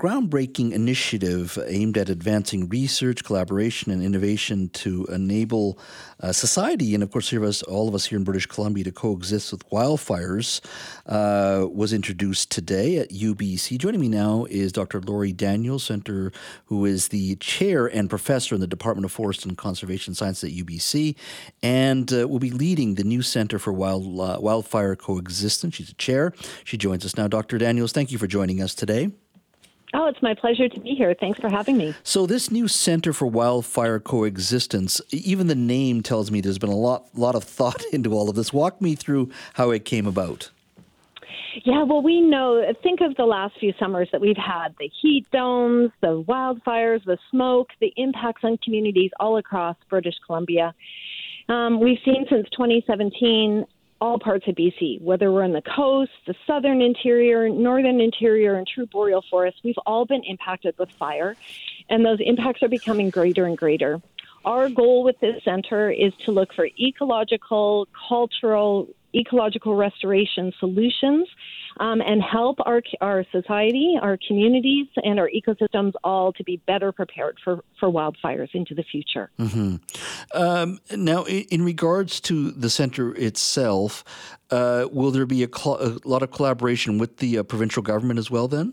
groundbreaking initiative aimed at advancing research, collaboration, and innovation to enable uh, society, and of course, here us, all of us here in British Columbia, to coexist with wildfires, uh, was introduced today at UBC. Joining me now is Dr. Lori Daniels, Center, who is the chair and professor in the Department of Forest and Conservation Science at UBC, and uh, will be leading the new Center for Wild, uh, Wildfire Coexistence. She's a chair. She joins us now. Dr. Daniels, thank you for joining us today. Oh, it's my pleasure to be here. Thanks for having me. So, this new Center for Wildfire Coexistence, even the name tells me there's been a lot, lot of thought into all of this. Walk me through how it came about. Yeah, well, we know, think of the last few summers that we've had the heat domes, the wildfires, the smoke, the impacts on communities all across British Columbia. Um, we've seen since 2017 all parts of BC, whether we're on the coast, the southern interior, northern interior, and true boreal forests, we've all been impacted with fire, and those impacts are becoming greater and greater. Our goal with this center is to look for ecological, cultural, ecological restoration solutions um, and help our, our society, our communities, and our ecosystems all to be better prepared for, for wildfires into the future. Mm-hmm. Um, now, in regards to the center itself, uh, will there be a, cl- a, lot of collaboration with the uh, provincial government as well then?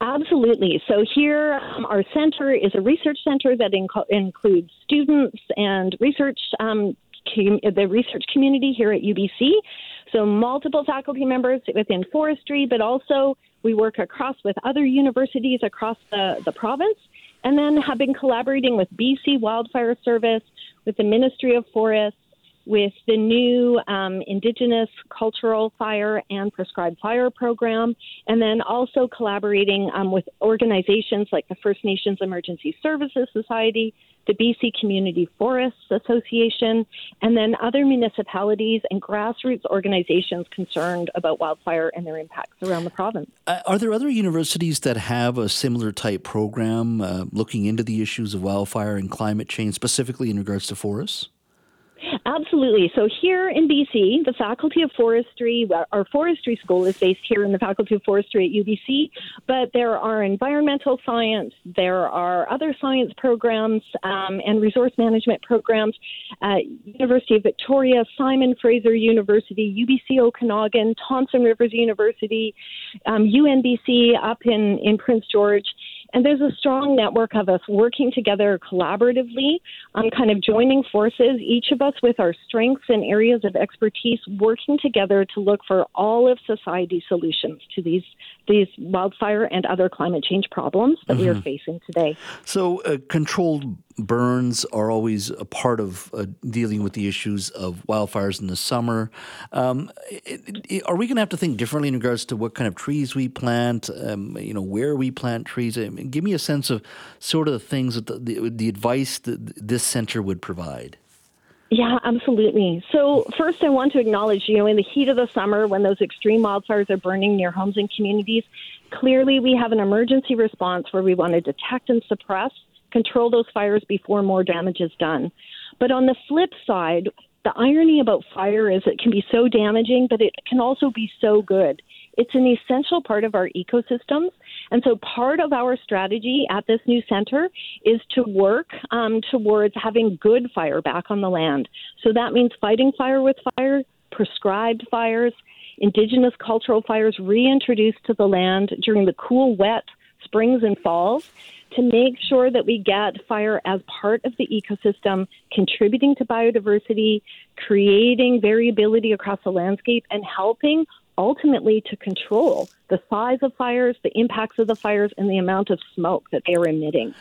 Absolutely. So here, um, our center is a research center that inc- includes students and research. Um, com- the research community here at UBC. So multiple faculty members within forestry, but also we work across with other universities across the, the province, and then have been collaborating with BC Wildfire Service, with the Ministry of Forests, with the new um, Indigenous Cultural Fire and Prescribed Fire program, and then also collaborating um, with organizations like the First Nations Emergency Services Society, the BC Community Forests Association, and then other municipalities and grassroots organizations concerned about wildfire and their impacts around the province. Uh, are there other universities that have a similar type program uh, looking into the issues of wildfire and climate change, specifically in regards to forests? Absolutely. So here in BC, the Faculty of Forestry, our forestry school is based here in the Faculty of Forestry at UBC, but there are environmental science, there are other science programs um, and resource management programs at University of Victoria, Simon Fraser University, UBC Okanagan, Thompson Rivers University, um, UNBC up in, in Prince George. And there's a strong network of us working together collaboratively, um, kind of joining forces, each of us with our strengths and areas of expertise, working together to look for all of society's solutions to these these wildfire and other climate change problems that mm-hmm. we are mm-hmm. facing today. So, uh, controlled burns are always a part of uh, dealing with the issues of wildfires in the summer. Um, it, it, are we going to have to think differently in regards to what kind of trees we plant? Um, you know, where we plant trees. I mean, give me a sense of sort of the things that the, the, the advice that this center would provide. Yeah, absolutely. So, first, I want to acknowledge, you know, in the heat of the summer when those extreme wildfires are burning near homes and communities, clearly we have an emergency response where we want to detect and suppress, control those fires before more damage is done. But on the flip side, the irony about fire is it can be so damaging, but it can also be so good. It's an essential part of our ecosystems. And so part of our strategy at this new center is to work um, towards having good fire back on the land. So that means fighting fire with fire, prescribed fires, indigenous cultural fires reintroduced to the land during the cool, wet springs and falls to make sure that we get fire as part of the ecosystem, contributing to biodiversity, creating variability across the landscape, and helping ultimately to control the size of fires, the impacts of the fires, and the amount of smoke that they are emitting.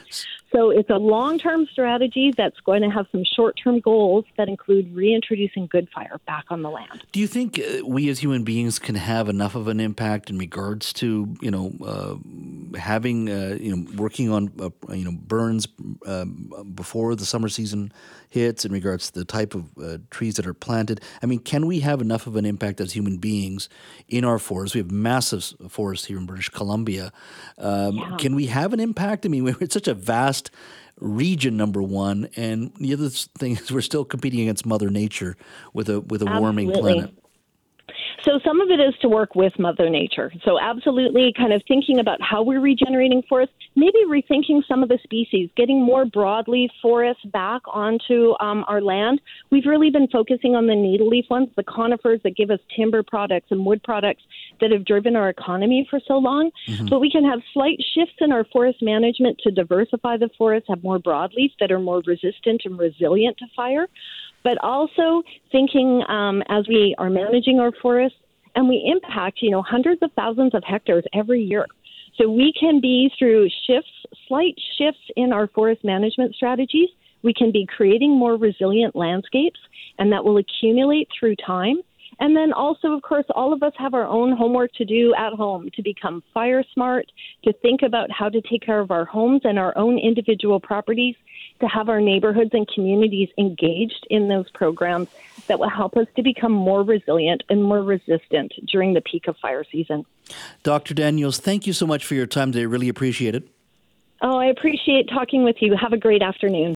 So it's a long term strategy that's going to have some short term goals that include reintroducing good fire back on the land. Do you think uh, we as human beings can have enough of an impact in regards to, you know, uh, having, uh, you know, working on, uh, you know, burns um, before the summer season hits in regards to the type of uh, trees that are planted? I mean, can we have enough of an impact as human beings in our forests? We have massive forests here in British Columbia. Um, yeah. Can we have an impact? I mean, it's such a vast region number one and the other thing is we're still competing against mother nature with a with a Absolutely. warming planet So some of it is to work with Mother Nature. So absolutely kind of thinking about how we're regenerating forests, maybe rethinking some of the species, getting more broadleaf forests back onto um, our land. We've really been focusing on the needle leaf ones, the conifers that give us timber products and wood products that have driven our economy for so long. Mm-hmm. But we can have slight shifts in our forest management to diversify the forests, have more broadleaf that are more resistant and resilient to fire but also thinking um, as we are managing our forests and we impact, you know, hundreds of thousands of hectares every year. So we can be through shifts, slight shifts in our forest management strategies, we can be creating more resilient landscapes, and that will accumulate through time. And then also, of course, all of us have our own homework to do at home to become fire smart, to think about how to take care of our homes and our own individual properties, to have our neighborhoods and communities engaged in those programs that will help us to become more resilient and more resistant during the peak of fire season. Dr. Daniels, thank you so much for your time today. Really appreciate it. Oh, I appreciate talking with you. Have a great afternoon.